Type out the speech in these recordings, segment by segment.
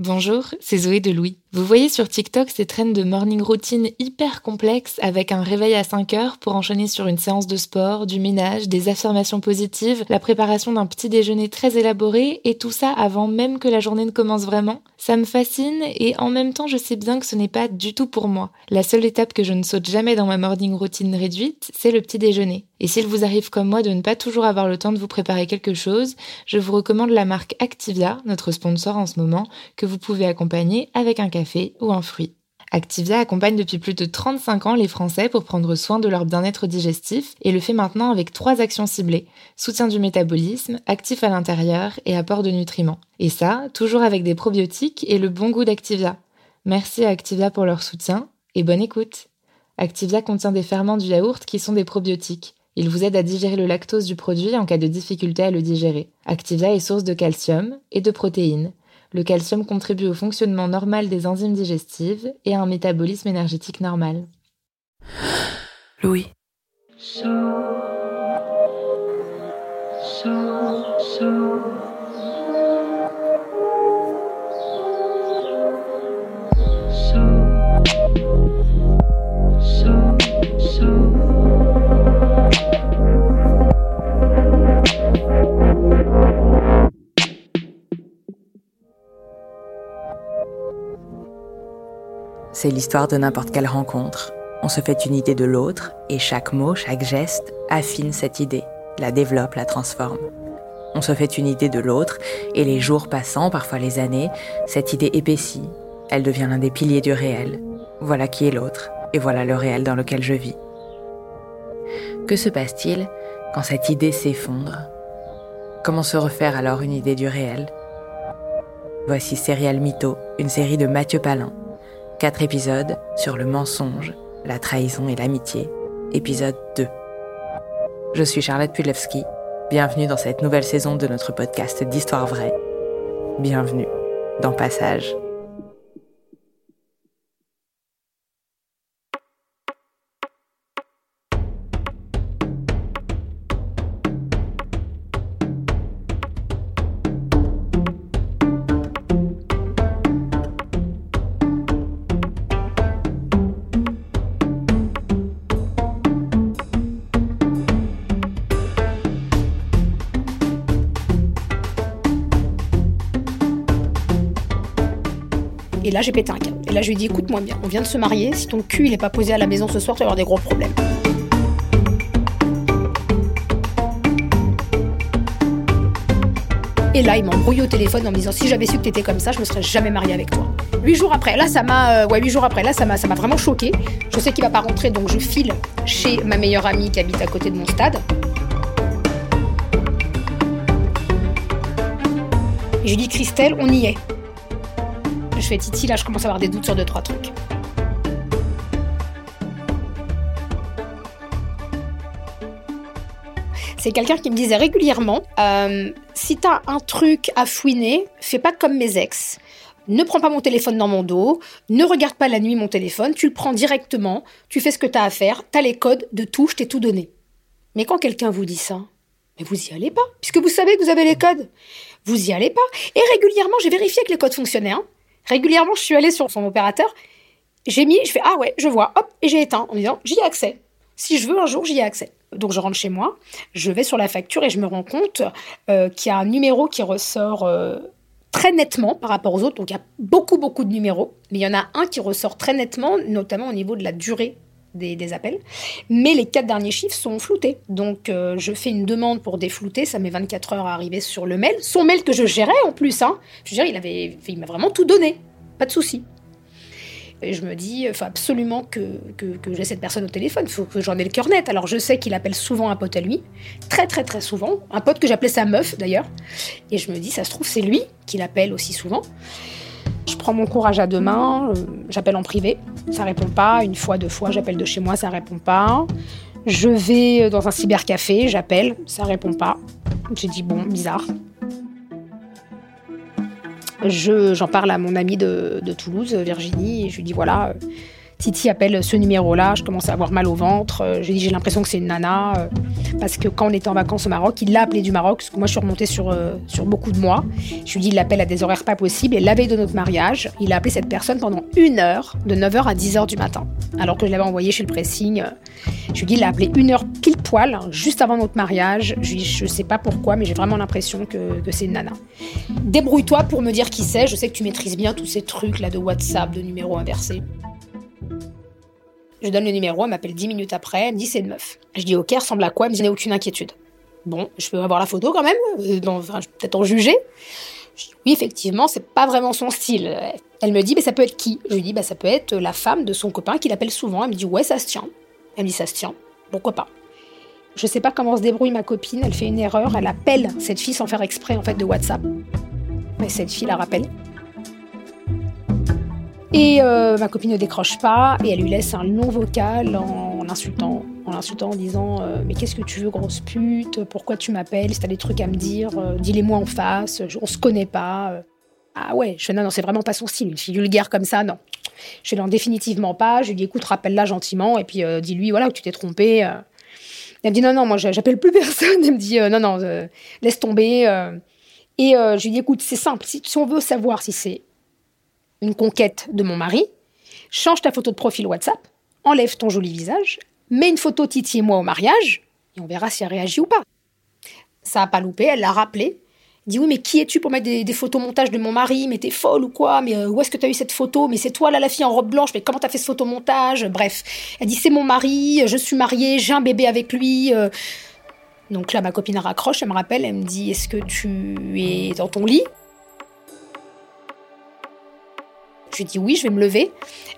Bonjour, c'est Zoé de Louis. Vous voyez sur TikTok ces traînes de morning routine hyper complexes avec un réveil à 5 heures pour enchaîner sur une séance de sport, du ménage, des affirmations positives, la préparation d'un petit déjeuner très élaboré et tout ça avant même que la journée ne commence vraiment. Ça me fascine et en même temps je sais bien que ce n'est pas du tout pour moi. La seule étape que je ne saute jamais dans ma morning routine réduite, c'est le petit déjeuner. Et s'il vous arrive comme moi de ne pas toujours avoir le temps de vous préparer quelque chose, je vous recommande la marque Activia, notre sponsor en ce moment, que vous pouvez accompagner avec un café ou un fruit. Activia accompagne depuis plus de 35 ans les Français pour prendre soin de leur bien-être digestif et le fait maintenant avec trois actions ciblées. Soutien du métabolisme, actif à l'intérieur et apport de nutriments. Et ça, toujours avec des probiotiques et le bon goût d'Activia. Merci à Activia pour leur soutien et bonne écoute. Activia contient des ferments du yaourt qui sont des probiotiques. Ils vous aident à digérer le lactose du produit en cas de difficulté à le digérer. Activia est source de calcium et de protéines le calcium contribue au fonctionnement normal des enzymes digestives et à un métabolisme énergétique normal. Louis. C'est l'histoire de n'importe quelle rencontre. On se fait une idée de l'autre et chaque mot, chaque geste affine cette idée, la développe, la transforme. On se fait une idée de l'autre et les jours passant, parfois les années, cette idée épaissit. Elle devient l'un des piliers du réel. Voilà qui est l'autre et voilà le réel dans lequel je vis. Que se passe-t-il quand cette idée s'effondre? Comment se refaire alors une idée du réel? Voici Serial Mytho, une série de Mathieu Palin, Quatre épisodes sur le mensonge, la trahison et l'amitié. Épisode 2. Je suis Charlotte Pudlewski. Bienvenue dans cette nouvelle saison de notre podcast d'Histoire vraie. Bienvenue dans Passage. Et là, j'ai pété un câble. Et là, je lui ai dit, écoute-moi bien, on vient de se marier, si ton cul il pas posé à la maison ce soir, tu vas avoir des gros problèmes. Et là, il m'embrouille au téléphone en me disant si j'avais su que t'étais comme ça, je me serais jamais mariée avec toi. Huit jours après, là, ça m'a, euh, ouais, huit jours après, là, ça m'a, ça m'a vraiment choqué. Je sais qu'il va pas rentrer, donc je file chez ma meilleure amie qui habite à côté de mon stade. Et je lui dis Christelle, on y est. Fais Titi, là, je commence à avoir des doutes sur deux, trois trucs. C'est quelqu'un qui me disait régulièrement euh, si t'as un truc à fouiner, fais pas comme mes ex. Ne prends pas mon téléphone dans mon dos, ne regarde pas la nuit mon téléphone, tu le prends directement, tu fais ce que t'as à faire, t'as les codes de tout, je t'ai tout donné. Mais quand quelqu'un vous dit ça, mais vous y allez pas, puisque vous savez que vous avez les codes. Vous y allez pas. Et régulièrement, j'ai vérifié que les codes fonctionnaient. hein. Régulièrement, je suis allée sur son opérateur, j'ai mis, je fais ah ouais, je vois, hop, et j'ai éteint en disant j'y ai accès. Si je veux un jour, j'y ai accès. Donc je rentre chez moi, je vais sur la facture et je me rends compte euh, qu'il y a un numéro qui ressort euh, très nettement par rapport aux autres. Donc il y a beaucoup beaucoup de numéros, mais il y en a un qui ressort très nettement, notamment au niveau de la durée des, appels. Mais les quatre derniers chiffres sont floutés. Donc euh, je fais une demande pour déflouter, ça met 24 heures à arriver sur le mail. Son mail que je gérais en plus. Hein. Je veux dire, il, avait, il m'a vraiment tout donné. Pas de souci. Et je me dis, il faut absolument que, que, que j'ai cette personne au téléphone, il faut que j'en ai le cœur net. Alors je sais qu'il appelle souvent un pote à lui, très très très souvent, un pote que j'appelais sa meuf d'ailleurs. Et je me dis, ça se trouve, c'est lui qui l'appelle aussi souvent. Je prends mon courage à deux mains, euh, j'appelle en privé, ça répond pas. Une fois, deux fois, j'appelle de chez moi, ça répond pas. Je vais dans un cybercafé, j'appelle, ça répond pas. J'ai dit, bon, bizarre. J'en parle à mon amie de, de, Toulouse, Virginie, et je lui dis voilà, euh, Titi appelle ce numéro-là, je commence à avoir mal au ventre. Euh, j'ai j'ai l'impression que c'est une nana, euh, parce que quand on était en vacances au Maroc, il l'a appelé du Maroc, parce que moi je suis remontée sur, sur beaucoup de mois. Je lui dis il l'appelle à des horaires pas possibles, et la veille de notre mariage, il a appelé cette personne pendant une heure, de 9h à 10h du matin, alors que je l'avais envoyé chez le pressing. Je lui dis il l'a appelé une heure pile poil, juste avant notre mariage. Je lui dis je sais pas pourquoi, mais j'ai vraiment l'impression que, que c'est une nana. Débrouille-toi pour me dire qui c'est, je sais que tu maîtrises bien tous ces trucs là de WhatsApp, de numéros inversés. Je donne le numéro, elle m'appelle 10 minutes après, elle me dit c'est une meuf. Je dis ok, ressemble à quoi? Elle me dit n'ai aucune inquiétude. Bon, je peux avoir la photo quand même, euh, peut-être en juger. Je dis, oui, effectivement, c'est pas vraiment son style. Elle me dit, mais ça peut être qui? Je lui dis, bah, ça peut être la femme de son copain qui l'appelle souvent. Elle me dit, ouais, ça se tient. Elle me dit, ça se tient. Pourquoi pas? Je sais pas comment se débrouille ma copine. Elle fait une erreur. Elle appelle cette fille sans faire exprès, en fait, de WhatsApp. Mais cette fille la rappelle. Et euh, ma copine ne décroche pas et elle lui laisse un long vocal en, l'insultant, en l'insultant en disant euh, mais qu'est-ce que tu veux grosse pute? Pourquoi tu m'appelles? Si t'as des trucs à me dire, euh, dis-les-moi en face. on se connaît pas. Ah ouais, je fais non non c'est vraiment pas son style. Une fille vulgaire comme ça non. Je l'en définitivement pas. Je lui dis écoute rappelle-la gentiment et puis dis-lui voilà que tu t'es trompé. Elle me dit non non moi j'appelle plus personne. Elle me dit non non laisse tomber. Et je lui dis écoute c'est simple si on veut savoir si c'est une conquête de mon mari, change ta photo de profil WhatsApp, enlève ton joli visage, mets une photo Titi et moi au mariage, et on verra si elle réagit ou pas. Ça a pas loupé, elle l'a rappelé. Dit oui mais qui es-tu pour mettre des, photos montage de mon mari? Mais t'es folle ou quoi? Mais euh, où est-ce que t'as eu cette photo? Mais c'est toi là la fille en robe blanche Mais comment t'as fait ce photomontage Bref, elle dit c'est mon mari, je suis mariée, j'ai un bébé avec lui. Euh. Donc là ma copine raccroche, elle me rappelle, elle me dit est-ce que tu es dans ton lit? Je lui dis oui, je vais me lever.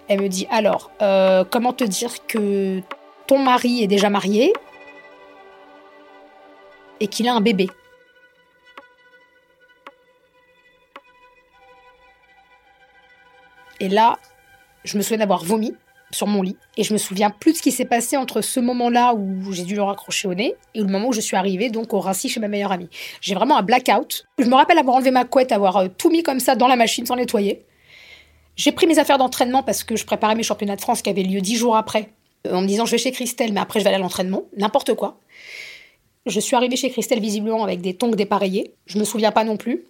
Elle me dit alors, euh, comment te dire que ton mari est déjà marié et qu'il a un bébé? Et là, je me souviens d'avoir vomi sur mon lit. Et je me souviens plus de ce qui s'est passé entre ce moment-là où j'ai dû le raccrocher au nez et le moment où je suis arrivée donc au Rassi chez ma meilleure amie. J'ai vraiment un blackout. Je me rappelle avoir enlevé ma couette, avoir euh, tout mis comme ça dans la machine sans nettoyer. J'ai pris mes affaires d'entraînement parce que je préparais mes championnats de France qui avaient lieu dix jours après, euh, en me disant je vais chez Christelle, mais après je vais aller à l'entraînement, n'importe quoi. Je suis arrivée chez Christelle visiblement avec des tongs dépareillés, je me souviens pas non plus,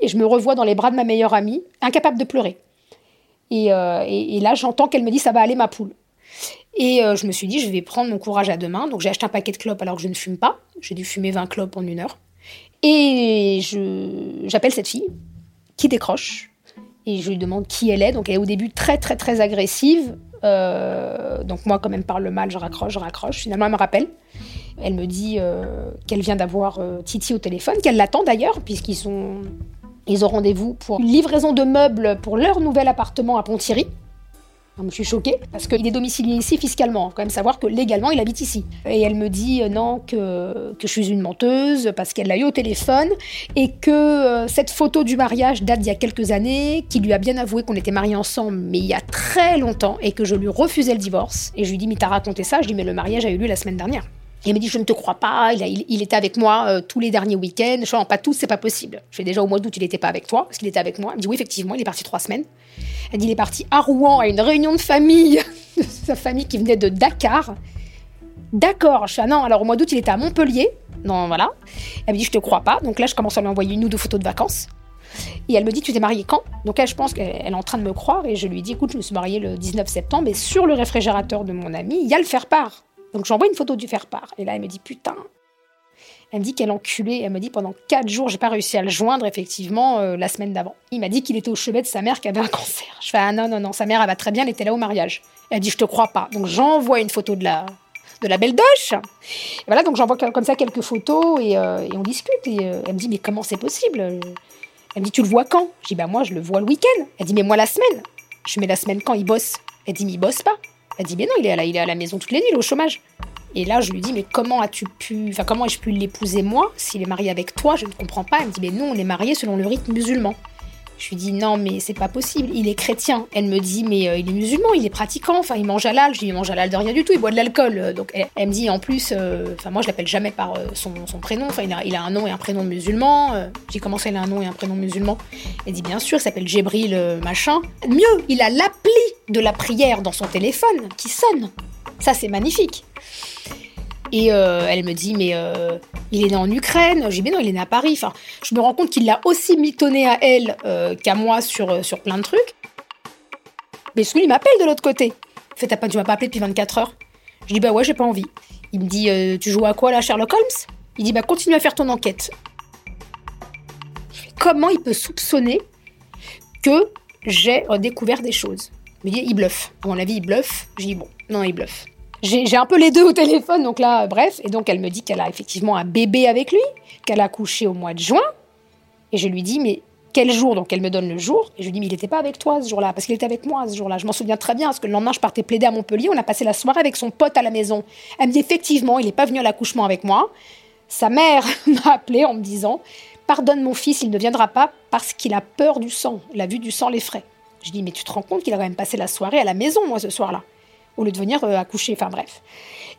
et je me revois dans les bras de ma meilleure amie, incapable de pleurer. Et, euh, là, j'entends qu'elle me dit ça va aller ma poule. Et euh, je me suis dit, je vais prendre mon courage à deux. Donc j'ai acheté un paquet de clopes alors que je ne fume pas. J'ai dû fumer 20 clopes en une heure. Et j'appelle cette fille qui décroche et je lui demande qui elle est. Donc elle est au début très très très agressive. Euh, donc moi quand même parle mal, je raccroche, je raccroche. Finalement elle me rappelle. Elle me dit euh, qu'elle vient d'avoir euh, Titi au téléphone, qu'elle l'attend d'ailleurs puisqu'ils ils ont rendez-vous pour une livraison de meubles pour leur nouvel appartement à Ponthierry je suis choquée parce qu'il est domicilié ici fiscalement. Quand même savoir que légalement il habite ici. Et elle me dit euh, non que, que je suis une menteuse parce qu'elle l'a eu au téléphone et que euh, cette photo du mariage date d'il y a quelques années, qu'il lui a bien avoué qu'on était mariés ensemble mais il y a très longtemps et que je lui refusais le divorce. Et je lui dis mais t'as raconté ça? Je lui dis mais le mariage a eu lieu la semaine dernière. Elle me dit, je ne te crois pas, il, il, était avec moi euh, tous les derniers week-ends. Je dis, pas tous, c'est pas possible. Je fais déjà au mois d'août, il n'était pas avec toi, parce qu'il était avec moi. Elle me dit, oui, effectivement, il est parti trois semaines. Elle dit, il est parti à Rouen à une réunion de famille, de sa famille qui venait de Dakar. D'accord. Je fais, ah non, alors au mois d'août, il était à Montpellier. Non, voilà. Elle me dit, je te crois pas. Donc là, je commence à lui envoyer une ou deux photos de vacances. Et elle me dit, tu t'es mariée quand? Donc elle, je pense qu'elle est en train de me croire. Et je lui dis, écoute, je me suis mariée le 19 septembre. Et sur le réfrigérateur de mon ami, il y a le faire-part. Donc j'envoie une photo du faire-part. Et là, elle me dit putain. Elle me dit qu'elle enculée. Elle me dit pendant quatre jours, j'ai pas réussi à le joindre, effectivement, euh, la semaine d'avant. Il m'a dit qu'il était au chevet de sa mère qui avait un cancer. Je fais ah non, non, non, sa mère, elle va très bien, elle était là au mariage. Elle dit je te crois pas. Donc j'envoie une photo de la, de la belle doche. Et voilà, donc j'envoie comme ça quelques photos et, euh, on discute. Et euh, elle me dit mais comment c'est possible? Elle me dit tu le vois quand? Je dis bah moi je le vois le week-end. Elle dit mais moi la semaine. Je mets la semaine quand il bosse Elle dit, mais il bosse pas. Elle dit, mais non, il est, à la, à la maison toutes les nuits, il est au chômage. Et là, je lui dis, mais comment as-tu pu, enfin, comment ai-je pu l'épouser moi s'il est marié avec toi? Je ne comprends pas. Elle me dit, mais non, on est mariés selon le rite musulman. Je lui dis non, mais c'est pas possible, il est chrétien. Elle me dit mais euh, il est musulman, il est pratiquant, enfin il mange halal. Je dis il mange halal de rien du tout, il boit de l'alcool. Donc elle, me dit en plus, euh, enfin moi je l'appelle jamais par euh, son, prénom, enfin il a, un nom et un prénom musulman. J'ai commencé, il a un nom et un prénom musulman? Elle dit bien sûr, il s'appelle Jébril machin. Mieux, il a l'appli de la prière dans son téléphone qui sonne. Ça c'est magnifique. Et euh, elle me dit, mais euh, il est né en Ukraine. J'ai dit, mais non, il est né à Paris. Enfin, je me rends compte qu'il l'a aussi mitonné à elle euh, qu'à moi sur, sur plein de trucs. Mais celui, il m'appelle de l'autre côté. Il fait, pas, tu m'as pas appelé depuis 24 heures. Je dis, bah ouais, j'ai pas envie. Il me dit, tu joues à quoi là, Sherlock Holmes? Il dit, bah continue à faire ton enquête. Comment il peut soupçonner que j'ai découvert des choses? Il me dit, il bluffe. À mon avis, il bluffe. Je dis, bon, non, il bluffe. J'ai un peu les deux au téléphone, donc là, bref. Et donc, elle me dit qu'elle a effectivement un bébé avec lui, qu'elle a couché au mois de juin. Et je lui dis, mais quel jour? Donc, elle me donne le jour. Et je lui dis, mais il n'était pas avec toi ce jour-là, parce qu'il était avec moi ce jour-là. Je m'en souviens très bien, parce que le lendemain, je partais plaider à Montpellier. On a passé la soirée avec son pote à la maison. Elle me dit, effectivement, il n'est pas venu à l'accouchement avec moi. Sa mère m'a appelé en me disant, pardonne mon fils, il ne viendra pas parce qu'il a peur du sang. La vue du sang l'effraie. Je dis, mais tu te rends compte qu'il a quand même passé la soirée à la maison, moi, ce soir-là? Au lieu de venir euh, accoucher. Enfin bref.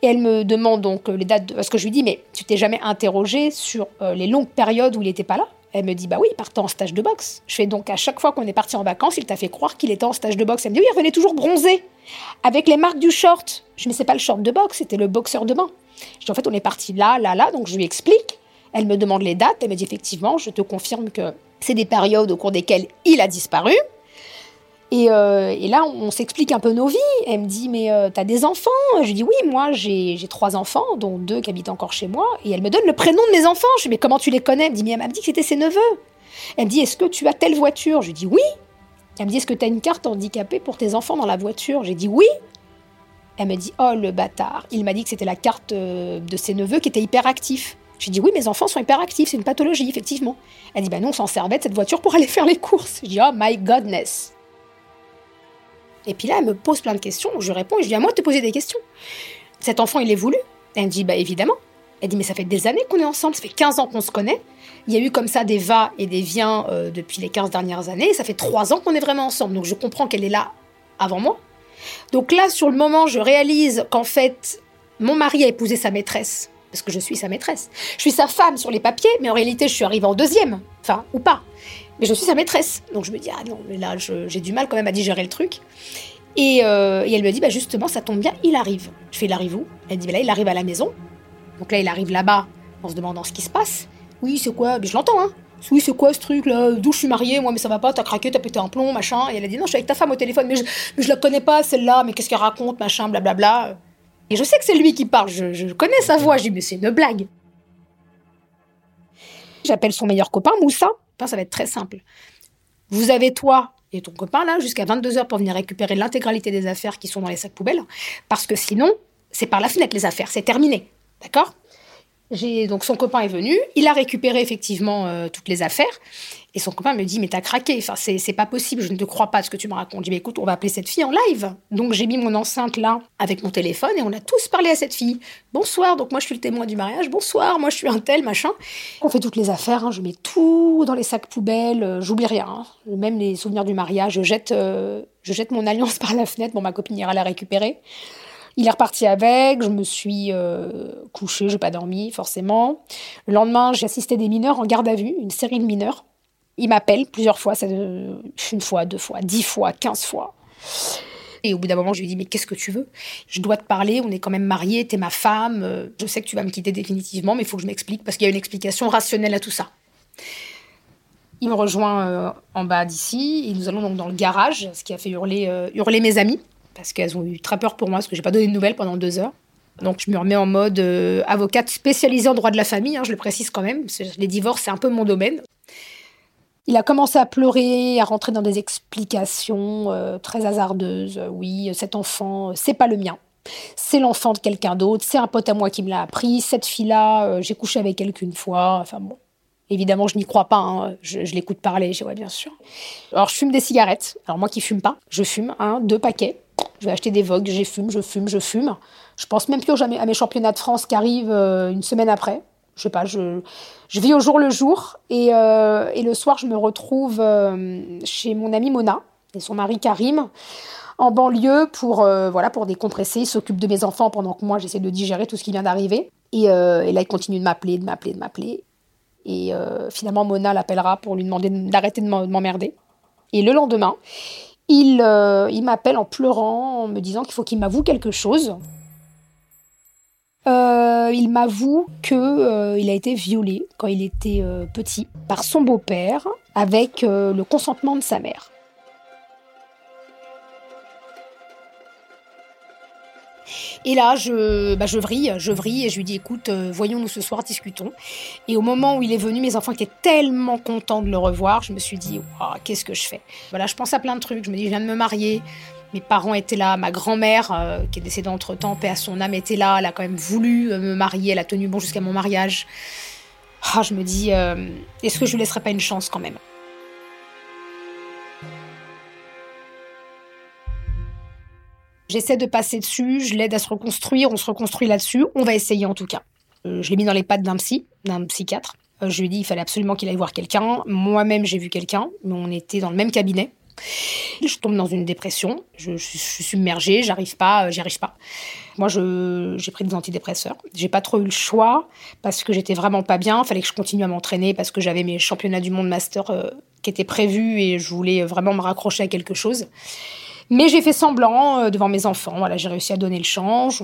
Et elle me demande donc euh, les dates. Parce que je lui dis, mais tu t'es jamais interrogé sur euh, les longues périodes où il n'était pas là? Elle me dit, bah oui, il en stage de boxe. Je fais donc à chaque fois qu'on est parti en vacances, il t'a fait croire qu'il était en stage de boxe. Elle me dit, oui, il revenait toujours bronzé, avec les marques du short. Je ne sais pas le short de boxe, c'était le boxeur de bain. Je dis, en fait, on est parti là, là, là. Donc je lui explique. Elle me demande les dates. Elle me dit, effectivement, je te confirme que c'est des périodes au cours desquelles il a disparu. Euh, et, là, on, s'explique un peu nos vies. Elle me dit, mais euh, t'as des enfants? Je lui dis, oui, moi, j'ai trois enfants, dont deux qui habitent encore chez moi. Et elle me donne le prénom de mes enfants. Je lui dis, mais comment tu les connais? Elle me dit, mais elle m'a dit que c'était ses neveux. Elle me dit, est-ce que tu as telle voiture? Je lui dis, oui. Elle me dit, est-ce que tu as une carte handicapée pour tes enfants dans la voiture? J'ai dit, oui. Elle me dit, oh, le bâtard. Il m'a dit que c'était la carte euh, de ses neveux qui était hyperactif. J'ai dit, oui, mes enfants sont hyperactifs, c'est une pathologie, effectivement. Elle dit, bah non, on s'en servait de cette voiture pour aller faire les courses. Je dis, oh my godness. Et puis là, elle me pose plein de questions. Je réponds et je dis à moi de te poser des questions. Cet enfant, il est voulu Elle me dit bah évidemment. Elle dit mais ça fait des années qu'on est ensemble, ça fait 15 ans qu'on se connaît. Il y a eu comme ça des va et des viens euh, depuis les 15 dernières années. Ça fait 3 ans qu'on est vraiment ensemble. Donc je comprends qu'elle est là avant moi. Donc là, sur le moment, je réalise qu'en fait, mon mari a épousé sa maîtresse. Parce que je suis sa maîtresse. Je suis sa femme sur les papiers, mais en réalité, je suis arrivée en deuxième. Enfin, ou pas mais je suis sa maîtresse. Donc je me dis, ah non, mais là, j'ai du mal quand même à digérer le truc. Et, euh, elle me dit, bah justement, ça tombe bien, il arrive. Je fais, il arrive où? Elle dit, bah là, il arrive à la maison. Donc là, il arrive là-bas en se demandant ce qui se passe. Oui, c'est quoi? Mais Je l'entends, hein. Oui, c'est quoi ce truc là? D'où je suis mariée? Moi, mais ça va pas, t'as craqué, t'as pété un plomb, machin. Et elle a dit, non, je suis avec ta femme au téléphone, mais je, mais je la connais pas, celle-là, mais qu'est-ce qu'elle raconte, machin, blablabla. Et je sais que c'est lui qui parle, je, je connais sa voix. Je dis, mais c'est une blague. J'appelle son meilleur copain, Moussa ça va être très simple. Vous avez toi et ton copain là jusqu'à 22 heures pour venir récupérer l'intégralité des affaires qui sont dans les sacs poubelles, parce que sinon, c'est par la fenêtre les affaires, c'est terminé. D'accord? Donc son copain est venu, il a récupéré effectivement euh, toutes les affaires et son copain me dit mais t'as craqué, enfin c'est pas possible, je ne te crois pas ce que tu me racontes. Je dis écoute on va appeler cette fille en live. Donc j'ai mis mon enceinte là avec mon téléphone et on a tous parlé à cette fille. Bonsoir, donc moi je suis le témoin du mariage. Bonsoir, moi je suis un tel machin. On fait toutes les affaires, hein. je mets tout dans les sacs poubelles, euh, j'oublie rien, hein. même les souvenirs du mariage. Je jette euh, je jette mon alliance par la fenêtre, bon ma copine ira la récupérer. Il est reparti avec, je me suis euh, couchée, je n'ai pas dormi forcément. Le lendemain, j'ai assisté des mineurs en garde à vue, une série de mineurs. Il m'appelle plusieurs fois, une fois, deux fois, dix fois, quinze fois. Et au bout d'un moment, je lui dis mais qu'est-ce que tu veux? Je dois te parler, on est quand même mariés, t'es ma femme, euh, je sais que tu vas me quitter définitivement, mais il faut que je m'explique parce qu'il y a une explication rationnelle à tout ça. Il me rejoint euh, en bas d'ici et nous allons donc dans le garage, ce qui a fait hurler, hurler mes amis parce qu'elles ont eu très peur pour moi, parce que j'ai pas donné de nouvelles pendant deux heures. Donc je me remets en mode euh, avocate spécialisée en droit de la famille, hein, je le précise quand même, les divorces c'est un peu mon domaine. Il a commencé à pleurer, à rentrer dans des explications euh, très hasardeuses. Oui, cet enfant, c'est pas le mien. C'est l'enfant de quelqu'un d'autre, c'est un pote à moi qui me l'a appris. Cette fille-là, euh, j'ai couché avec elle qu'une fois. Enfin bon, Évidemment, je n'y crois pas. Hein. Je, l'écoute parler. Je vois bien sûr. Alors, je fume des cigarettes. Alors moi qui fume pas, je fume deux paquets Je vais acheter des Vogue, j'ai fume, je fume, je fume. Je pense même plus à mes championnats de France qui arrivent euh, une semaine après. Je sais pas, je, je vis au jour le jour. Et, euh, et le soir, je me retrouve euh, chez mon amie Mona et son mari Karim en banlieue pour, voilà, pour décompresser. Il s'occupe de mes enfants pendant que moi, j'essaie de digérer tout ce qui vient d'arriver. Et, et, là, il continue de m'appeler, de m'appeler, de m'appeler. Et finalement, Mona l'appellera pour lui demander d'arrêter de m'emmerder. Et le lendemain, il, il m'appelle en pleurant, en me disant qu'il faut qu'il m'avoue quelque chose. Euh, il m'avoue qu'il euh, a été violé quand il était euh, petit par son beau-père avec le consentement de sa mère. Et là, je, bah, je vrille, je vrille et je lui dis écoute, voyons-nous ce soir, discutons. Et au moment où il est venu, mes enfants étaient tellement contents de le revoir, je me suis dit qu'est-ce que je fais? Voilà, je pense à plein de trucs. Je me dis je viens de me marier, mes parents étaient là, ma grand-mère, euh, qui est décédée entre-temps, paix à son âme, était là, elle a quand même voulu euh, me marier, elle a tenu bon jusqu'à mon mariage. Ah, je me dis, euh, est-ce que je lui laisserai pas une chance quand même? J'essaie de passer dessus, je l'aide à se reconstruire, on se reconstruit là-dessus, on va essayer en tout cas. je l'ai mis dans les pattes d'un psy, d'un psychiatre. je lui ai dit qu'il fallait absolument qu'il aille voir quelqu'un. Moi-même, j'ai vu quelqu'un, mais on était dans le même cabinet. Je tombe dans une dépression, je, suis submergée, j'arrive pas, euh, j'y arrive pas. Moi, j'ai pris des antidépresseurs. J'ai pas trop eu le choix parce que j'étais vraiment pas bien. Il fallait que je continue à m'entraîner parce que j'avais mes championnats du monde master euh, qui étaient prévus et je voulais vraiment me raccrocher à quelque chose. Mais j'ai fait semblant euh, devant mes enfants. Voilà, j'ai réussi à donner le change.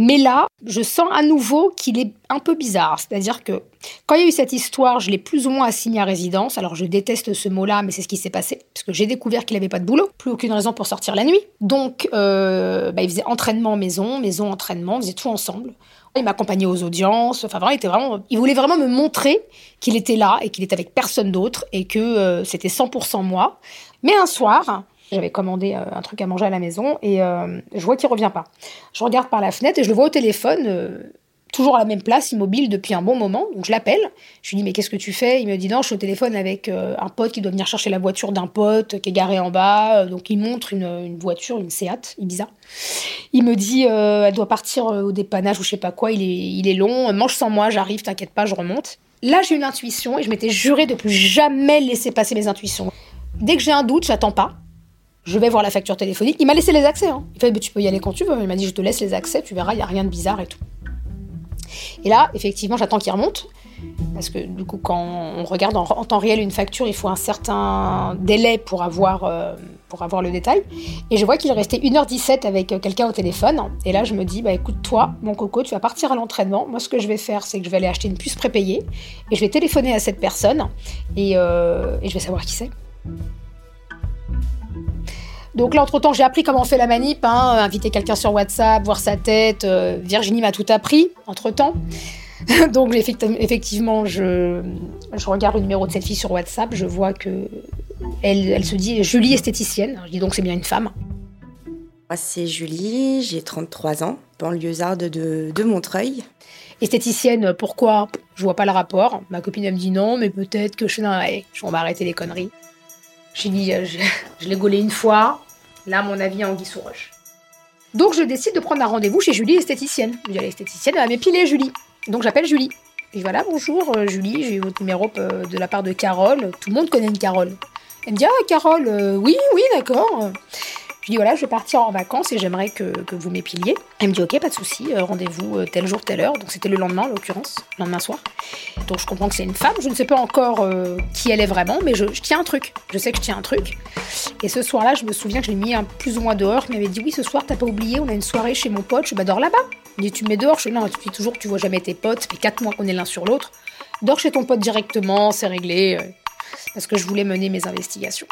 Mais là, je sens à nouveau qu'il est un peu bizarre. C'est-à-dire que quand il y a eu cette histoire, je l'ai plus ou moins assigné à résidence. Alors je déteste ce mot-là, mais c'est ce qui s'est passé. Parce que j'ai découvert qu'il n'avait pas de boulot. Plus aucune raison pour sortir la nuit. Donc, euh, bah, il faisait entraînement maison, maison entraînement, on faisait tout ensemble. Il m'accompagnait aux audiences. Enfin, vraiment, il, était vraiment, il voulait vraiment me montrer qu'il était là et qu'il était avec personne d'autre et que euh, c'était 100% moi. Mais un soir, j'avais commandé euh, un truc à manger à la maison et euh, je vois qu'il revient pas. Je regarde par la fenêtre et je le vois au téléphone, euh, toujours à la même place, immobile depuis un bon moment. Donc je l'appelle. Je lui dis mais qu'est-ce que tu fais? Il me dit non, je suis au téléphone avec un pote qui doit venir chercher la voiture d'un pote qui est garé en bas. Donc il montre une, voiture, une Seat Ibiza. Il me dit elle doit partir au dépannage ou je sais pas quoi. Il est, il est long. Mange sans moi, j'arrive, t'inquiète pas, je remonte. Là j'ai une intuition et je m'étais juré de plus jamais laisser passer mes intuitions. Dès que j'ai un doute, j'attends pas je vais voir la facture téléphonique. Il m'a laissé les accès. Hein. Il fait, tu peux y aller quand tu veux. Il m'a dit, je te laisse les accès, tu verras, il n'y a rien de bizarre et tout. Et là, effectivement, j'attends qu'il remonte. Parce que du coup, quand on regarde en, temps réel une facture, il faut un certain délai pour avoir, euh, pour avoir le détail. Et je vois qu'il restait 1h17 avec euh, quelqu'un au téléphone. Et là, je me dis, bah écoute, toi, mon coco, tu vas partir à l'entraînement. Moi, ce que je vais faire, c'est que je vais aller acheter une puce prépayée. Et je vais téléphoner à cette personne. Et, euh, et je vais savoir qui c'est. Donc là, entre-temps, j'ai appris comment on fait la manip, hein, inviter quelqu'un sur WhatsApp, voir sa tête. Euh, Virginie m'a tout appris, entre-temps. Donc effectivement, je, je, regarde le numéro de cette fille sur WhatsApp, je vois que elle, elle se dit Julie esthéticienne. Je dis donc c'est bien une femme. Moi, c'est Julie, j'ai 33 ans, banlieusarde de, de Montreuil. Esthéticienne, pourquoi? Je vois pas le rapport. Ma copine elle me dit non, mais peut-être que je, allez, on va arrêter les conneries. J'ai dit, euh, je, l'ai gaulé une fois, Là, mon avis, en sous roche. Donc, je décide de prendre un rendez-vous chez Julie, esthéticienne. Je dis l'esthéticienne, elle va m'épiler, Julie. Donc, j'appelle Julie. Et voilà, bonjour, euh, Julie, j'ai eu votre numéro euh, de la part de Carole. Tout le monde connaît une Carole. Elle me dit, ah, Carole, oui, oui, d'accord. Je dis voilà, je vais partir en vacances et j'aimerais que, vous m'épiliez. Elle me dit ok, pas de souci, euh, rendez-vous euh, tel jour, telle heure. Donc c'était le lendemain en l'occurrence, le lendemain soir. Donc je comprends que c'est une femme. Je ne sais pas encore euh, qui elle est vraiment, mais je, tiens un truc. Je sais que je tiens un truc. Et ce soir-là, je me souviens que je l'ai mis un plus ou moins dehors. Il m'avait dit oui, ce soir, t'as pas oublié, on a une soirée chez mon pote. Je bah dors là-bas. Il dit tu me mets dehors. Je dis non, tu dis toujours que tu vois jamais tes potes. Ça fait quatre mois qu'on est l'un sur l'autre. Dors chez ton pote directement, c'est réglé. parce que je voulais mener mes investigations.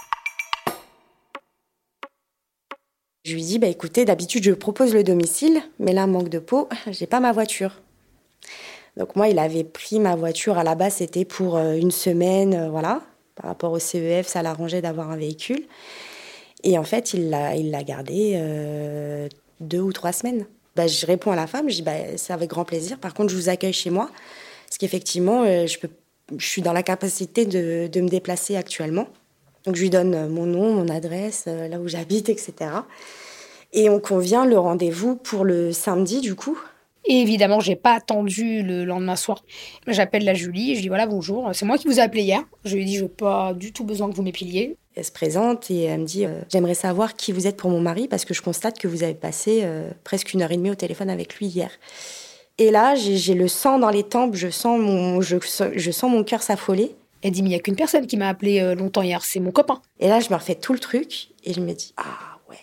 Je lui dis, bah écoutez, d'habitude je propose le domicile, mais là, manque de peau, j'ai pas ma voiture. Donc moi, il avait pris ma voiture à la base, c'était pour euh, une semaine, euh, voilà. Par rapport au CEF, ça l'arrangeait d'avoir un véhicule. Et en fait, il l'a, il l'a gardé euh, deux ou trois semaines. Bah, je réponds à la femme, je dis, bah, c'est avec grand plaisir. Par contre, je vous accueille chez moi, parce qu'effectivement, je, peux, je suis dans la capacité de, de me déplacer actuellement. Donc je lui donne mon nom, mon adresse, là où j'habite, etc. Et on convient le rendez-vous pour le samedi, du coup. Et évidemment, j'ai pas attendu le lendemain soir. J'appelle la Julie, je dis voilà, bonjour, c'est moi qui vous ai appelé hier. Je lui ai dit, je n'ai pas du tout besoin que vous m'épiliez. Elle se présente et elle me dit euh, J'aimerais savoir qui vous êtes pour mon mari parce que je constate que vous avez passé euh, presque une heure et demie au téléphone avec lui hier. Et là, j'ai le sang dans les tempes, je sens mon, je, je sens mon cœur s'affoler. Elle dit Mais il n'y a qu'une personne qui m'a appelé euh, longtemps hier, c'est mon copain. Et là, je me refais tout le truc et je me dis Ah ouais.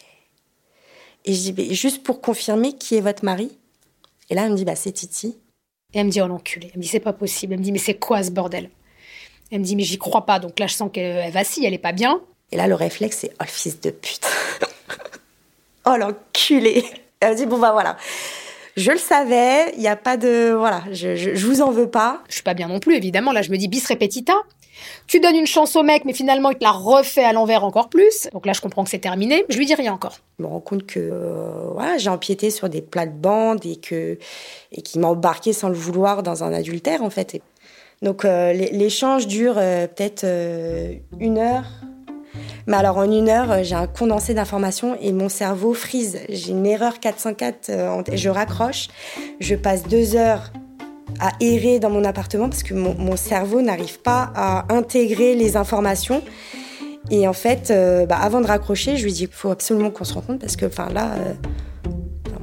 Et je dis Juste pour confirmer qui est votre mari Et là, elle me dit Bah, c'est Titi. Et elle me dit Oh l'enculé. Elle me dit C'est pas possible. Elle me dit Mais c'est quoi ce bordel? Elle me dit, mais j'y crois pas. Donc là, je sens qu'elle vacille, elle est pas bien. Et là, le réflexe, c'est, oh, le fils de pute. oh, l'enculé. Elle me dit, bon, bah voilà. Je le savais, il n'y a pas de. Voilà, je, je, vous en veux pas. Je suis pas bien non plus, évidemment. Là, je me dis bis repetita. Tu donnes une chance au mec, mais finalement, il te la refait à l'envers encore plus. Donc là, je comprends que c'est terminé. Je lui dis rien encore. Je me rends compte que euh, voilà, j'ai empiété sur des plates-bandes et que et qu'il m'a embarqué sans le vouloir dans un adultère, en fait. Donc euh, l'échange dure euh, peut-être une heure. Mais alors en une heure, j'ai un condensé d'informations et mon cerveau frise. J'ai une erreur 404, je raccroche. Je passe deux heures à errer dans mon appartement parce que mon, cerveau n'arrive pas à intégrer les informations. Et en fait, bah, avant de raccrocher, je lui dis qu'il faut absolument qu'on se rencontre parce que enfin là,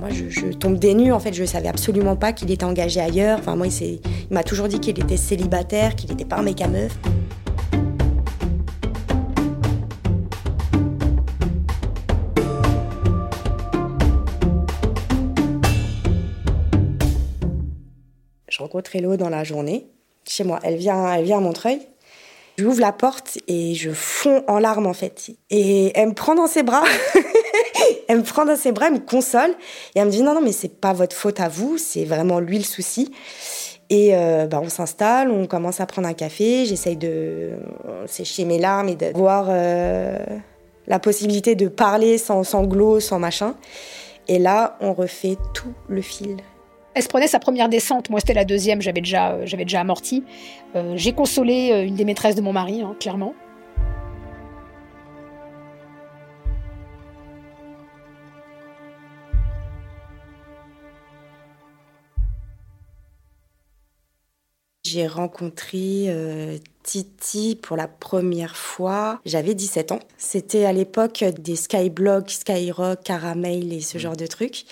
moi, je, tombe des nues. En fait, je ne savais absolument pas qu'il était engagé ailleurs. Enfin, moi, il, m'a toujours dit qu'il était célibataire, qu'il n'était pas un mec à meuf. Rencontre Hello dans la journée, chez moi. Elle vient, elle vient à Montreuil. J'ouvre la porte et je fonds en larmes en fait. Et elle me prend dans ses bras. elle me prend dans ses bras, elle me console et elle me dit non non mais c'est pas votre faute à vous, c'est vraiment lui le souci. Et euh, bah, on s'installe, on commence à prendre un café, j'essaye de sécher mes larmes et de voir euh, la possibilité de parler sans sanglots, sans machin. Et là, on refait tout le fil elle se prenait sa première descente. Moi, c'était la deuxième. J'avais déjà, euh, j'avais déjà amorti. Euh, j'ai consolé euh, une des maîtresses de mon mari, hein, clairement. J'ai rencontré Titi pour la première fois. J'avais 17 ans. C'était à l'époque des Skyblogs, Skyrock, Caramel et ce mm. genre de trucs.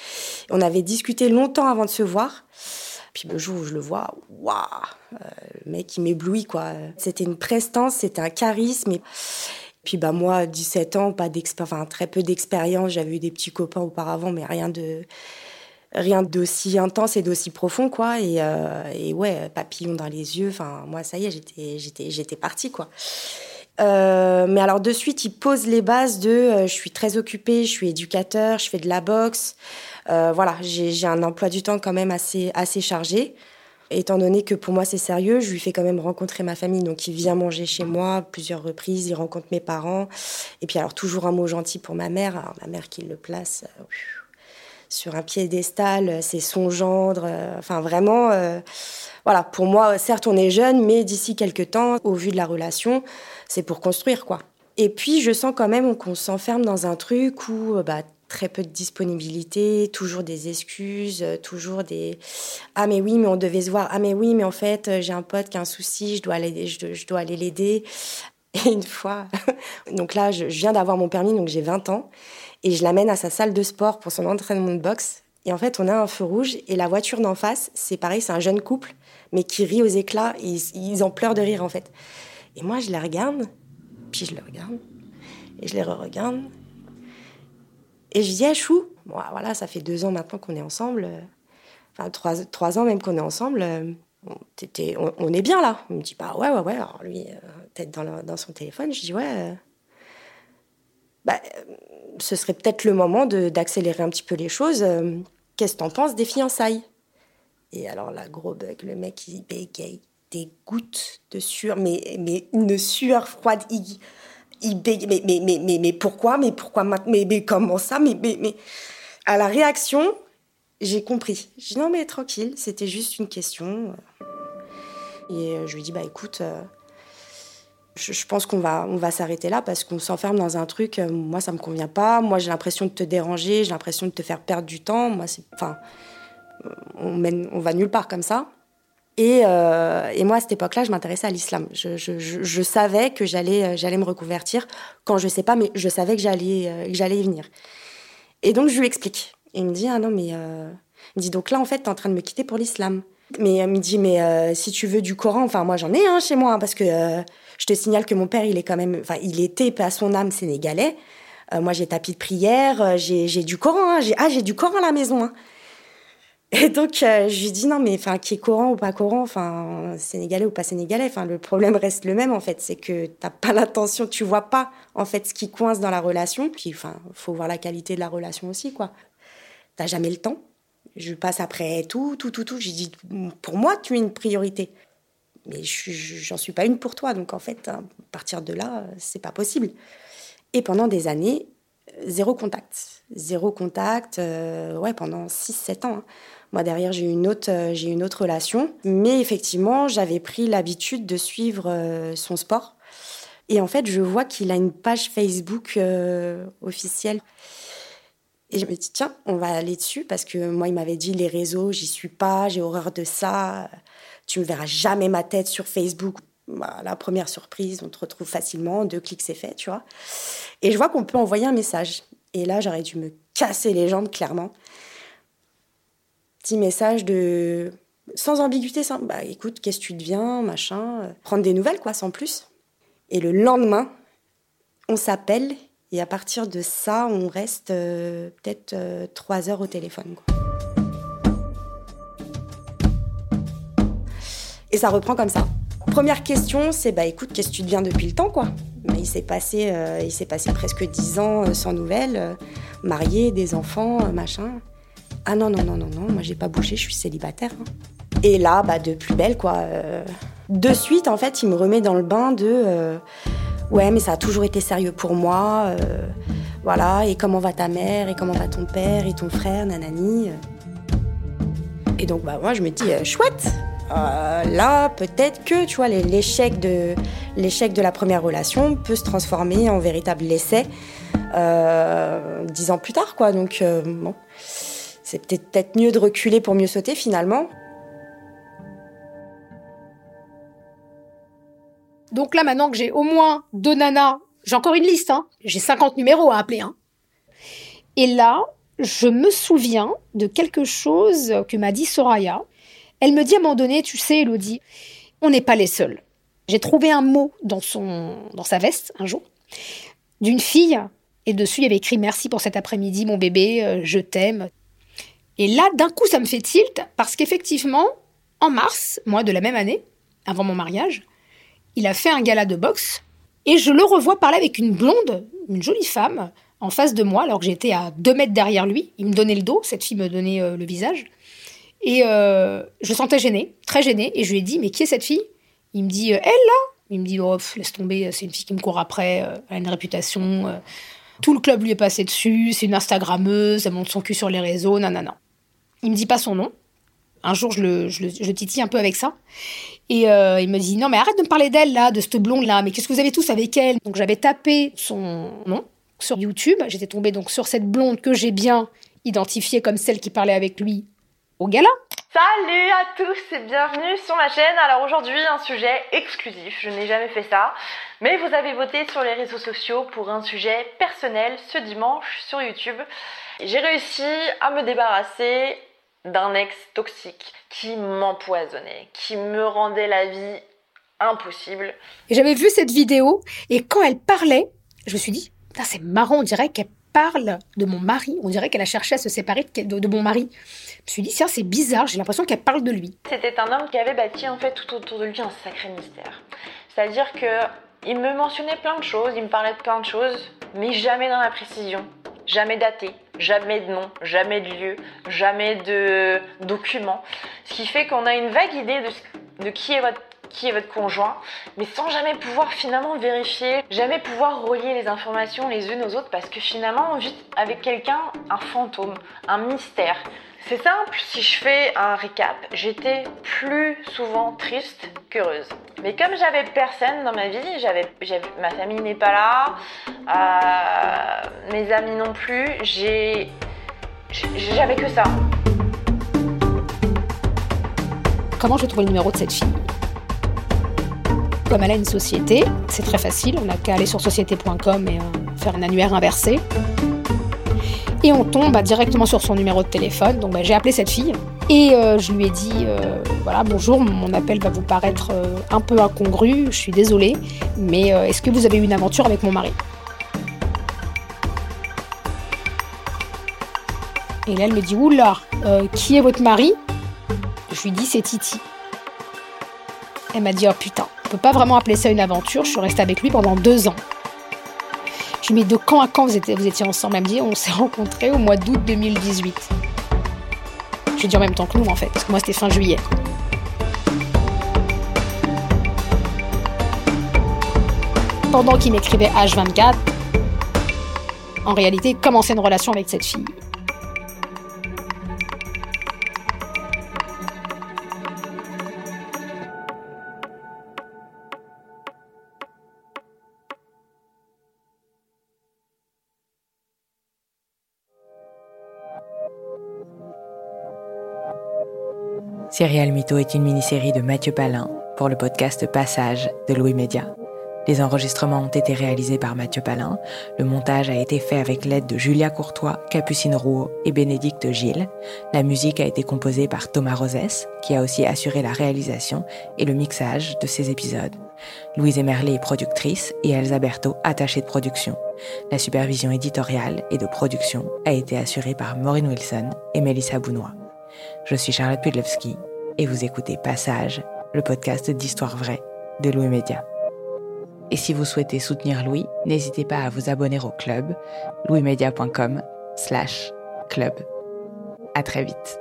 On avait discuté longtemps avant de se voir. Puis le jour où je le vois, waouh, euh, le mec il m'éblouit quoi. C'était une prestance, c'était un charisme. Et... Puis bah moi, 17 ans, pas enfin très peu d'expérience. J'avais eu des petits copains auparavant, mais rien de rien d'aussi intense et d'aussi profond quoi. Et, euh, ouais papillon dans les yeux enfin moi ça y est j'étais j'étais j'étais partie quoi. Euh, mais alors de suite il pose les bases de euh, je suis très occupée je suis éducateur je fais de la boxe. Euh, voilà j'ai un emploi du temps quand même assez assez chargé. Étant donné que pour moi c'est sérieux je lui fais quand même rencontrer ma famille. Donc il vient manger chez moi plusieurs reprises il rencontre mes parents. Et puis alors toujours un mot gentil pour ma mère. Alors ma mère qui le place sur un piédestal, c'est son gendre. Euh, enfin, vraiment, euh, voilà, pour moi, certes, on est jeune, mais d'ici quelques temps, au vu de la relation, c'est pour construire, quoi. Et puis, je sens quand même qu'on s'enferme dans un truc où, euh, bah, très peu de disponibilité, toujours des excuses, toujours des ah mais oui mais on devait se voir ah mais oui mais en fait j'ai un pote qui a un souci je dois aller je, dois aller l'aider et une fois donc là je, viens d'avoir mon permis donc j'ai 20 ans et je l'amène à sa salle de sport pour son entraînement de boxe. Et en fait, on a un feu rouge et la voiture d'en face, c'est pareil, c'est un jeune couple, mais qui rit aux éclats. Et ils, en pleurent de rire, en fait. Et moi, je les regarde, puis je les regarde, et je les re-regarde. Et je dis, ah, chou, bon, voilà, ça fait deux ans maintenant qu'on est ensemble. Euh, enfin, trois, trois ans même qu'on est ensemble. Euh, on, est bien là. Il me dit, bah ouais, ouais, ouais. Alors lui, euh, tête dans, son téléphone, je dis, ouais. bah, ce serait peut-être le moment d'accélérer un petit peu les choses. Euh, qu'est-ce que t'en penses des fiançailles? Et alors là, gros bug, le mec il bégaye des gouttes de sueur, mais, mais une sueur froide. Il, il bégaye, mais, mais, mais, mais, mais pourquoi? Mais pourquoi mais, mais comment ça? Mais, mais, mais à la réaction, j'ai compris. Je dis non mais tranquille, c'était juste une question. Et euh, je lui dis bah écoute, euh, Je, pense qu'on va, on va s'arrêter là parce qu'on s'enferme dans un truc. Euh, moi, ça me convient pas. Moi, j'ai l'impression de te déranger. J'ai l'impression de te faire perdre du temps. Moi, c'est, enfin, on, mène, on va nulle part comme ça. Et, et moi, à cette époque-là, je m'intéressais à l'islam. Je, je, savais que j'allais, j'allais me reconvertir. Quand je sais pas, mais je savais que j'allais, que j'allais y venir. Et donc, je lui explique. Et il me dit, ah non, mais... Euh... Il me dit, donc là, en fait, tu es en train de me quitter pour l'islam. Mais il me dit, mais si tu veux du Coran, enfin, moi, j'en ai un chez moi, hein, parce que je te signale que mon père, il est quand même, enfin, il était à son âme sénégalais. Euh, moi, j'ai tapis de prière, euh, j'ai du Coran, hein, j'ai ah, j'ai du Coran à la maison. Hein. Et donc, euh, je lui dis non, mais enfin, qui est Coran ou pas Coran, enfin, sénégalais ou pas sénégalais, enfin, le problème reste le même en fait, c'est que t'as pas l'intention, tu vois pas en fait ce qui coince dans la relation. Puis, enfin, faut voir la qualité de la relation aussi, quoi. T'as jamais le temps. Je passe après tout, tout, tout, tout. J'ai dit, pour moi, tu es une priorité mais j'en suis pas une pour toi. Donc en fait, à partir de là, c'est pas possible. Et pendant des années, zéro contact. Zéro contact, euh, ouais, pendant 6-7 ans. Hein. Moi, derrière, j'ai une, autre, euh, une autre relation. Mais effectivement, j'avais pris l'habitude de suivre euh, son sport. Et en fait, je vois qu'il a une page Facebook officielle. Et je me dis, tiens, on va aller dessus parce que moi, il m'avait dit les réseaux, j'y suis pas, j'ai horreur de ça tu ne verras jamais ma tête sur Facebook. Bah, la première surprise, on te retrouve facilement, deux clics c'est fait, tu vois. Et je vois qu'on peut envoyer un message. Et là, j'aurais dû me casser les jambes, clairement. Petit message de. Sans ambiguïté, sans. Bah écoute, qu'est-ce que tu deviens, machin. Euh, prendre des nouvelles, quoi, sans plus. Et le lendemain, on s'appelle. Et à partir de ça, on reste euh, peut-être euh, trois heures au téléphone. Et ça reprend comme ça. Première question, c'est bah écoute, qu'est-ce que tu deviens depuis le temps quoi? Il s'est passé, euh, il s'est passé presque dix ans euh, sans nouvelles, marié, des enfants, machin. Ah non non non non non, moi j'ai pas bougé, je suis célibataire. Hein. Et là, bah de plus belle quoi. de suite en fait, il me remet dans le bain de ouais mais ça a toujours été sérieux pour moi. voilà et comment va ta mère et comment va ton père et ton frère, nanani. Et donc bah moi je me dis chouette euh, là, peut-être que tu vois l'échec de l'échec de la première relation peut se transformer en véritable essai euh, dix ans plus tard, quoi. Donc euh, bon, c'est peut-être mieux de reculer pour mieux sauter finalement. Donc là, maintenant que j'ai au moins deux nanas, j'ai encore une liste, hein. J'ai 50 numéros à appeler, hein. Et là, je me souviens de quelque chose que m'a dit Soraya. Elle me dit à un moment donné, tu sais, Elodie, on n'est pas les seuls. J'ai trouvé un mot dans, son, dans sa veste un jour d'une fille et dessus il y avait écrit merci pour cet après-midi mon bébé, euh, je t'aime. Et là d'un coup ça me fait tilt parce qu'effectivement en mars, moi de la même année, avant mon mariage, il a fait un gala de boxe et je le revois parler avec une blonde, une jolie femme en face de moi alors que j'étais à deux mètres derrière lui. Il me donnait le dos, cette fille me donnait euh, le visage. Et euh, je sentais gênée, très gênée, et je lui ai dit, mais qui est cette fille? Il me dit, euh, elle là Il me dit, oh, laisse tomber, c'est une fille qui me court après, elle a une réputation, tout le club lui est passé dessus, c'est une Instagrammeuse, elle monte son cul sur les réseaux, non. Il me dit pas son nom. Un jour, je le, je le, titille un peu avec ça. Et il me dit, non, mais arrête de me parler d'elle, là, de cette blonde-là, mais qu'est-ce que vous avez tous avec elle? Donc j'avais tapé son nom sur YouTube, j'étais tombée donc sur cette blonde que j'ai bien identifiée comme celle qui parlait avec lui au gala. Salut à tous et bienvenue sur ma chaîne. Alors aujourd'hui un sujet exclusif, je n'ai jamais fait ça, mais vous avez voté sur les réseaux sociaux pour un sujet personnel ce dimanche sur YouTube. J'ai réussi à me débarrasser d'un ex toxique qui m'empoisonnait, qui me rendait la vie impossible. Et j'avais vu cette vidéo et quand elle parlait, je me suis dit, c'est marrant, on dirait qu'elle parle de mon mari, on dirait qu'elle a cherché à se séparer de, de mon mari. Je me suis dit, c'est bizarre, j'ai l'impression qu'elle parle de lui. C'était un homme qui avait bâti en fait tout autour de lui un sacré mystère. C'est-à-dire que il me mentionnait plein de choses, il me parlait de plein de choses, mais jamais dans la précision, jamais daté, jamais de nom, jamais de lieu, jamais de document. Ce qui fait qu'on a une vague idée de, qui est votre conjoint, mais sans jamais pouvoir finalement vérifier, jamais pouvoir relier les informations les unes aux autres, parce que finalement on vit avec quelqu'un un fantôme, un mystère. C'est simple, si je fais un récap, j'étais plus souvent triste qu'heureuse. Mais comme j'avais personne dans ma vie, j'avais, ma famille n'est pas là, euh, mes amis non plus, j'ai, j'avais que ça. Comment je trouve le numéro de cette fille? Comme elle a une société, c'est très facile, on n'a qu'à aller sur société.com et euh, faire un annuaire inversé et on tombe bah, directement sur son numéro de téléphone. Donc bah, j'ai appelé cette fille et euh, je lui ai dit euh, voilà bonjour, mon appel va vous paraître euh, un peu incongru, je suis désolée, mais est-ce que vous avez eu une aventure avec mon mari? Et là elle me dit oula, qui est votre mari? Je lui dis c'est Titi. Elle m'a dit oh putain, on peut pas vraiment appeler ça une aventure, je suis restée avec lui pendant deux ans. Je de quand à quand vous étiez, ensemble Elle me dit, on s'est rencontrés au mois d'août 2018. Je dis en même temps que nous, en fait, parce que moi, c'était fin juillet. Pendant qu'il m'écrivait H24, en réalité, commençait une relation avec cette fille. Serial Mytho est une mini-série de Mathieu Palin pour le podcast Passage de Louis Média. Les enregistrements ont été réalisés par Mathieu Palin. Le montage a été fait avec l'aide de Julia Courtois, Capucine Rouault et Bénédicte Gilles. La musique a été composée par Thomas Rosès, qui a aussi assuré la réalisation et le mixage de ces épisodes. Louise Emerlé est productrice et Elsa Berthaud attachée de production. La supervision éditoriale et de production a été assurée par Maureen Wilson et Mélissa Bounois. Je suis Charlotte Pudlewski et vous écoutez Passage, le podcast d'histoire vraie de Louis Média. Et si vous souhaitez soutenir Louis, n'hésitez pas à vous abonner au club louismedia.com slash club. À très vite.